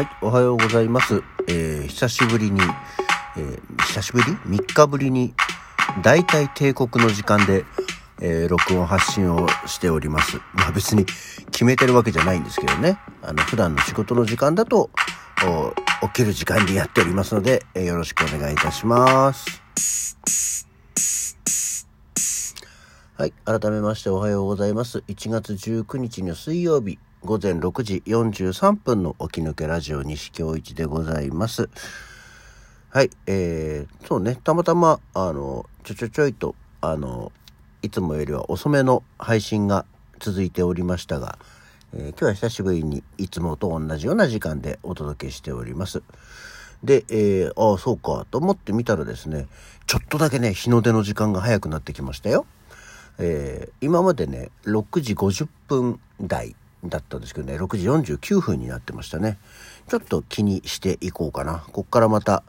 はい、おはようございます。えー、久しぶりに、えー、久しぶり ?3 日ぶりに、大体帝国の時間で、えー、録音発信をしております。まあ別に決めてるわけじゃないんですけどね。あの、普段の仕事の時間だと、起きる時間にやっておりますので、えーよろしくお願いいたします。はい。改めましておはようございます。1月19日の水曜日、午前6時43分の起き抜けラジオ西京一でございます。はい。えー、そうね、たまたま、あの、ちょちょちょいと、あの、いつもよりは遅めの配信が続いておりましたが、えー今日は久しぶりにいつもと同じような時間でお届けしております。で、えー、ああ、そうか、と思ってみたらですね、ちょっとだけね、日の出の時間が早くなってきましたよ。えー今までね、6時50分台だったんですけどね、6時49分になってましたね。ちょっと気にしていこうかな。こっからまた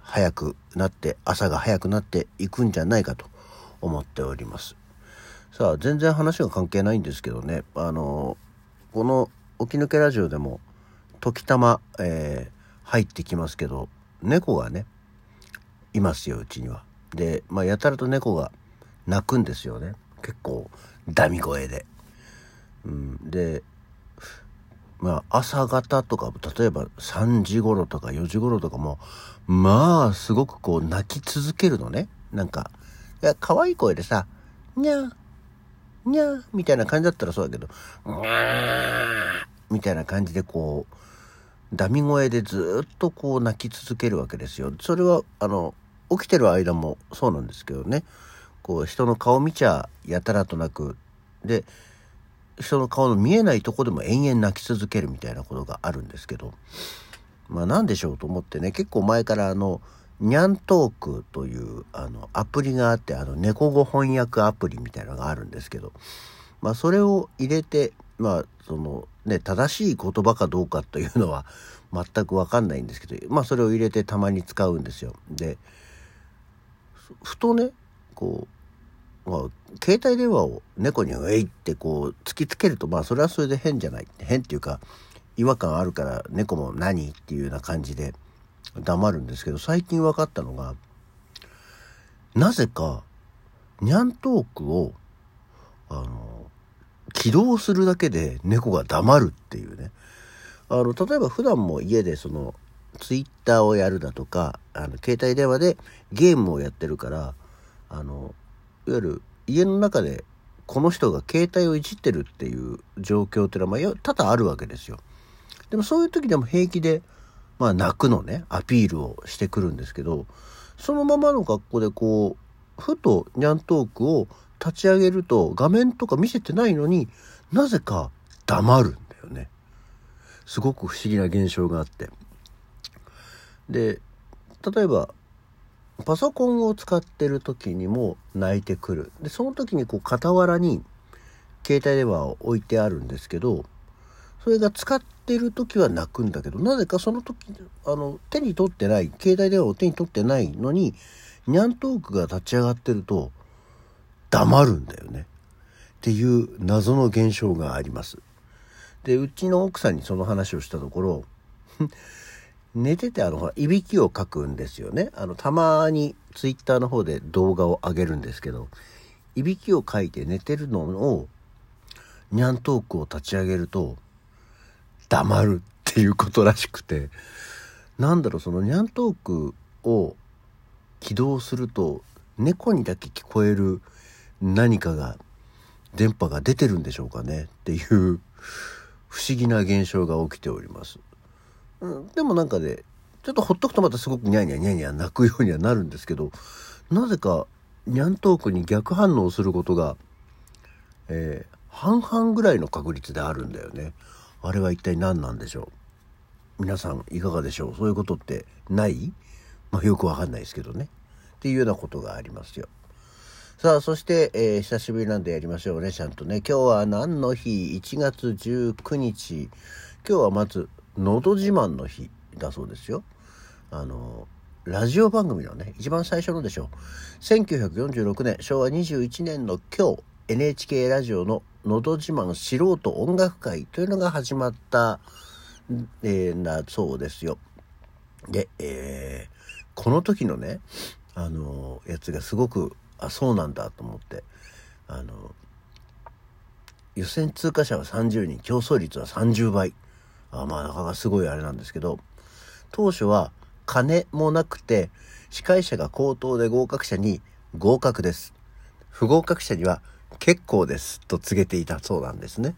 早くなって、朝が早くなっていくんじゃないかと思っております。さあ、全然話が関係ないんですけどね、あのこの起き抜けラジオでも、時たま、えー入ってきますけど、猫がね、いますよ、うちには。で、まあ、やたらと猫が鳴くんですよね。結構、ダミ声で。うん、で、まあ、朝方とか、例えば3時頃とか4時頃とかも、まあ、すごくこう、泣き続けるのね。なんか、いや、可愛い声でさ、にゃー、にゃー、みたいな感じだったらそうだけど、にゃー、みたいな感じでこう、ダミ声でずっとこう泣き続けるわけですよ。それは、あの、起きてる間もそうなんですけどね。こう、人の顔見ちゃやたらとなく、で、人の顔の見えないとこでも延々泣き続けるみたいなことがあるんですけど、まあなんでしょうと思ってね、結構前からあの、ニャントークというあのアプリがあって、あの猫語翻訳アプリみたいなのがあるんですけど、まあそれを入れて、まあそのね、正しい言葉かどうかというのは全くわかんないんですけど、まあそれを入れてたまに使うんですよ。で、ふとね、こう、携帯電話を猫にウェイってこう突きつけるとまあそれはそれで変じゃない。変っていうか違和感あるから猫も何？っていうような感じで黙るんですけど最近分かったのがなぜかニャントークをあの起動するだけで猫が黙るっていうね。あの例えば普段も家でそのツイッターをやるだとかあの携帯電話でゲームをやってるからあのいわゆる家の中でこの人が携帯をいじってるっていう状況っていうのはまあ多々あるわけですよ。でもそういう時でも平気でまあ泣くのねアピールをしてくるんですけどそのままの格好でこうふとニャントークを立ち上げると画面とか見せてないのになぜか黙るんだよね。すごく不思議な現象があって。で例えばパソコンを使ってる時にも泣いてくる。でその時にこう傍らに携帯電話を置いてあるんですけどそれが使ってる時は泣くんだけどなぜかその時あの手に取ってない携帯電話を手に取ってないのにニャントークが立ち上がってると黙るんだよね。っていう謎の現象があります。でうちの奥さんにその話をしたところ寝ててあのほらいびきをかくんですよねあのたまにツイッターの方で動画を上げるんですけどいびきをかいて寝てるのをニャントークを立ち上げると黙るっていうことらしくてなんだろうそのニャントークを起動すると猫にだけ聞こえる何かが電波が出てるんでしょうかねっていう不思議な現象が起きております。うん、でもなんかねちょっとほっとくとまたすごくニャーニャーニャーニャー泣くようにはなるんですけどなぜかニャントークに逆反応することが、えー半々ぐらいの確率であるんだよね。あれは一体何なんでしょう？皆さんいかがでしょう？そういうことってない？まあよくわかんないですけどね。っていうようなことがありますよ。さあ、そして、えー久しぶりなんでやりましょうね、ちゃんとね。今日は何の日 ?1 月19日。今日はまず、のど自慢の日だそうですよ。あの、ラジオ番組のね、一番最初のでしょう。1946年、昭和21年の今日、NHK ラジオののど自慢素人音楽会というのが始まったえー、なそうですよ。で、えー、この時のね、あのやつがすごく、あ、そうなんだと思って、あの予選通過者は30人、競争率は30倍。あまあ、なかなかすごいあれなんですけど、当初は金もなくて、司会者が口頭で合格者に合格です。不合格者には結構ですと告げていたそうなんですね。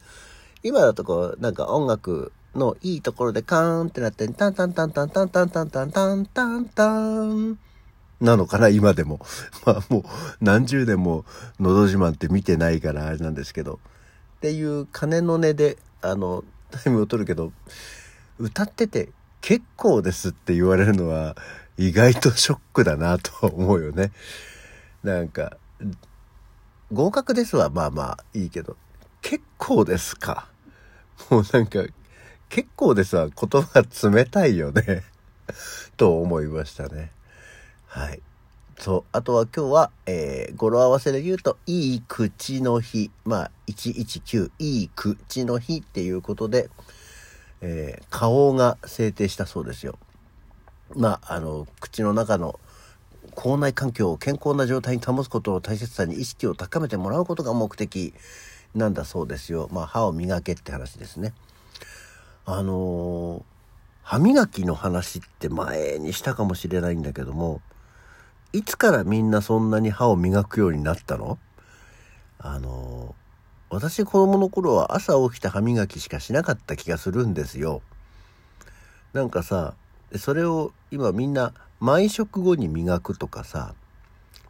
今だとこう、なんか音楽のいいところでカーンってなって、タンタンタンタンタンタンタンタンタンタンタンなのかな今でも。まあもう何十年ものど自慢って見てないからあれなんですけど。っていう鐘の音で、あの、タイムを取るけど、歌ってて結構ですって言われるのは意外とショックだなと思うよね。なんか、合格ですはまあまあいいけど、結構ですか。もうなんか、結構ですは言葉冷たいよねと思いましたね。はい。そう。あとは今日は、えー、語呂合わせで言うと、いい口の日。まあ、119、いい口の日っていうことで、えー、花王が制定したそうですよ。まあ、あの、口の中の口内環境を健康な状態に保つことの大切さに意識を高めてもらうことが目的なんだそうですよ。まあ、歯を磨けって話ですね。あのー、歯磨きの話って前にしたかもしれないんだけども、いつからみんなそんなに歯を磨くようになったの？あの、私子供の頃は朝起きて歯磨きしかしなかった気がするんですよ。なんかさ、それを今みんな毎食後に磨くとかさ、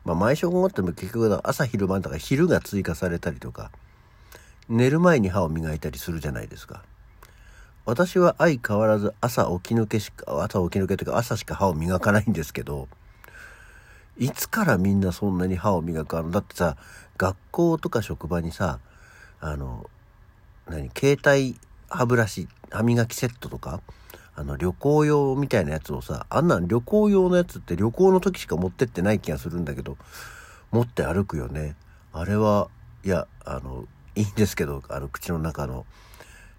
まあ毎食後っても結局朝昼晩とか昼が追加されたりとか、寝る前に歯を磨いたりするじゃないですか。私は相変わらず朝起き抜けしか、朝起き抜けというか朝しか歯を磨かないんですけど、いつからみんなそんなに歯を磨くあのだってさ、学校とか職場にさ、あの、何、携帯歯ブラシ、歯磨きセットとか、あの、旅行用みたいなやつをさ、あんなん旅行用のやつって旅行の時しか持ってってない気がするんだけど、持って歩くよね。あれは、いや、あの、いいんですけど、あの、口の中の、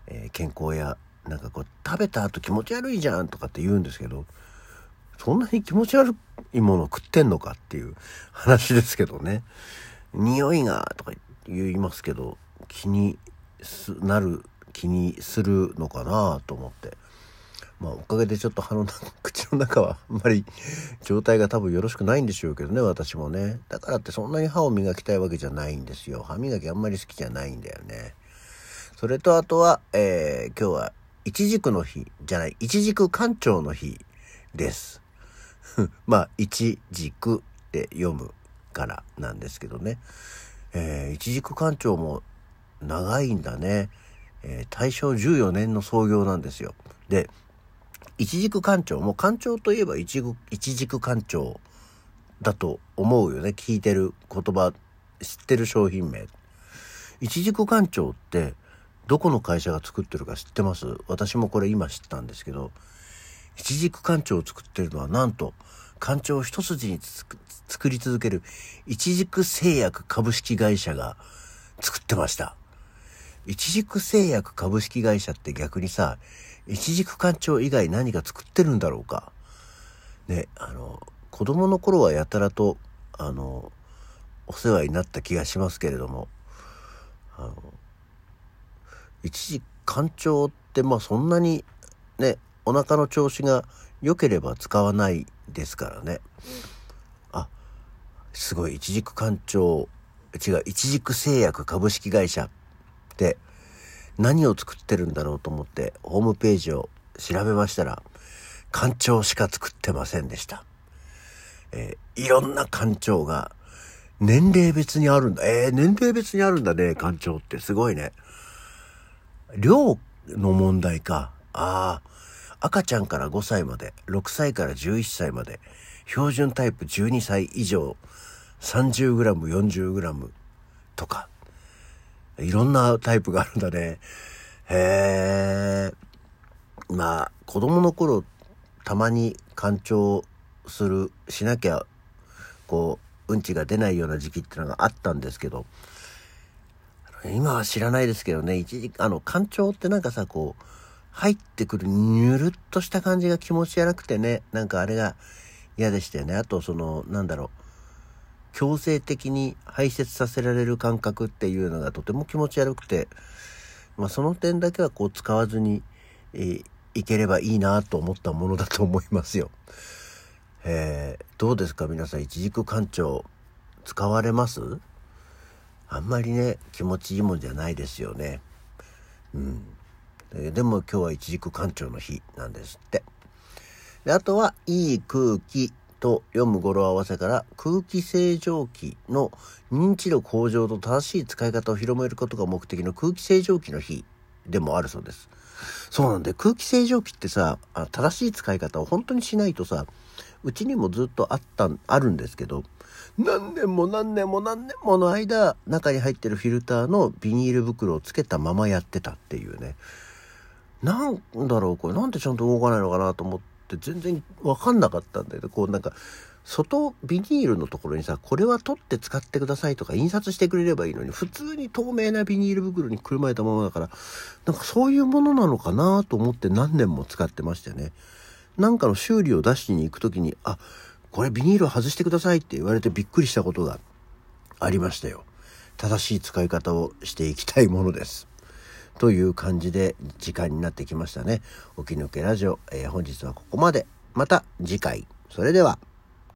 えー、健康やなんかこう、食べた後気持ち悪いじゃんとかって言うんですけど、そんなに気持ち悪いもの食ってんのかっていう話ですけどね。匂いがとか言いますけど、気になる、気にするのかなと思って。まあおかげでちょっと歯の、口の中はあんまり状態が多分よろしくないんでしょうけどね、私もね。だからってそんなに歯を磨きたいわけじゃないんですよ。歯磨きあんまり好きじゃないんだよね。それとあとは、えー、今日は一軸の日じゃない、一軸干潮の日です。まあ、一軸って読むからなんですけどね。えー、一軸干潮も長いんだね。えー、大正14年の創業なんですよ。で、一軸干潮も干潮といえば一軸一軸干潮だと思うよね。聞いてる言葉、知ってる商品名。一軸干潮ってどこの会社が作ってるか知ってます？私もこれ今知ったんですけど、一軸館長を作ってるのはなんと、館長一筋に作り続ける一軸製薬株式会社が作ってました。一軸製薬株式会社って逆にさ、一軸館長以外何か作ってるんだろうか。ね、あの、子供の頃はやたらと、あの、お世話になった気がしますけれども、あの、一時干潮ってまあそんなにね、お腹の調子が良ければ使わないですからね。あ、すごい、一軸干潮、違う、一軸製薬株式会社って何を作ってるんだろうと思ってホームページを調べましたら、干潮しか作ってませんでした。えー、いろんな干潮が年齢別にあるんだ。えー、年齢別にあるんだね、干潮ってすごいね。量の問題か。ああ、赤ちゃんから5歳まで、6歳から11歳まで、標準タイプ12歳以上、30g、40g とか、いろんなタイプがあるんだね。へえ。まあ、子供の頃、たまに干潮する、しなきゃ、こう、うんちが出ないような時期ってのがあったんですけど、今は知らないですけどね、一時、あの、干潮ってなんかさ、こう、入ってくるニュルっとした感じが気持ち悪くてね、なんかあれが嫌でしたよね。あとその、なんだろう。強制的に排泄させられる感覚っていうのがとても気持ち悪くて、まあ、その点だけはこう使わずに、えー、いければいいなと思ったものだと思いますよ。えー、どうですか皆さん、一軸館長使われます？あんまりね、気持ちいいもんじゃないですよね。うん。でも今日は一軸館長の日なんですって。であとは、いい空気と読む語呂合わせから空気清浄機の認知度向上と正しい使い方を広めることが目的の空気清浄機の日でもあるそうです。そうなんで空気清浄機ってさ、正しい使い方を本当にしないとさ、うちにもずっとあった、あるんですけど、何年も何年も何年もの間、中に入ってるフィルターのビニール袋をつけたままやってたっていうね。なんだろう、これなんでちゃんと動かないのかなと思って全然わかんなかったんだけど、こうなんか、外ビニールのところにさ、これは取って使ってくださいとか印刷してくれればいいのに、普通に透明なビニール袋にくるまれたままだから、なんかそういうものなのかなと思って何年も使ってましたよね。なんかの修理を出しに行く時に、あ、これビニール外してくださいって言われてびっくりしたことがありましたよ。正しい使い方をしていきたいものです。という感じで時間になってきましたね。起き抜けラジオ、えー、本日はここまで。また次回。それでは。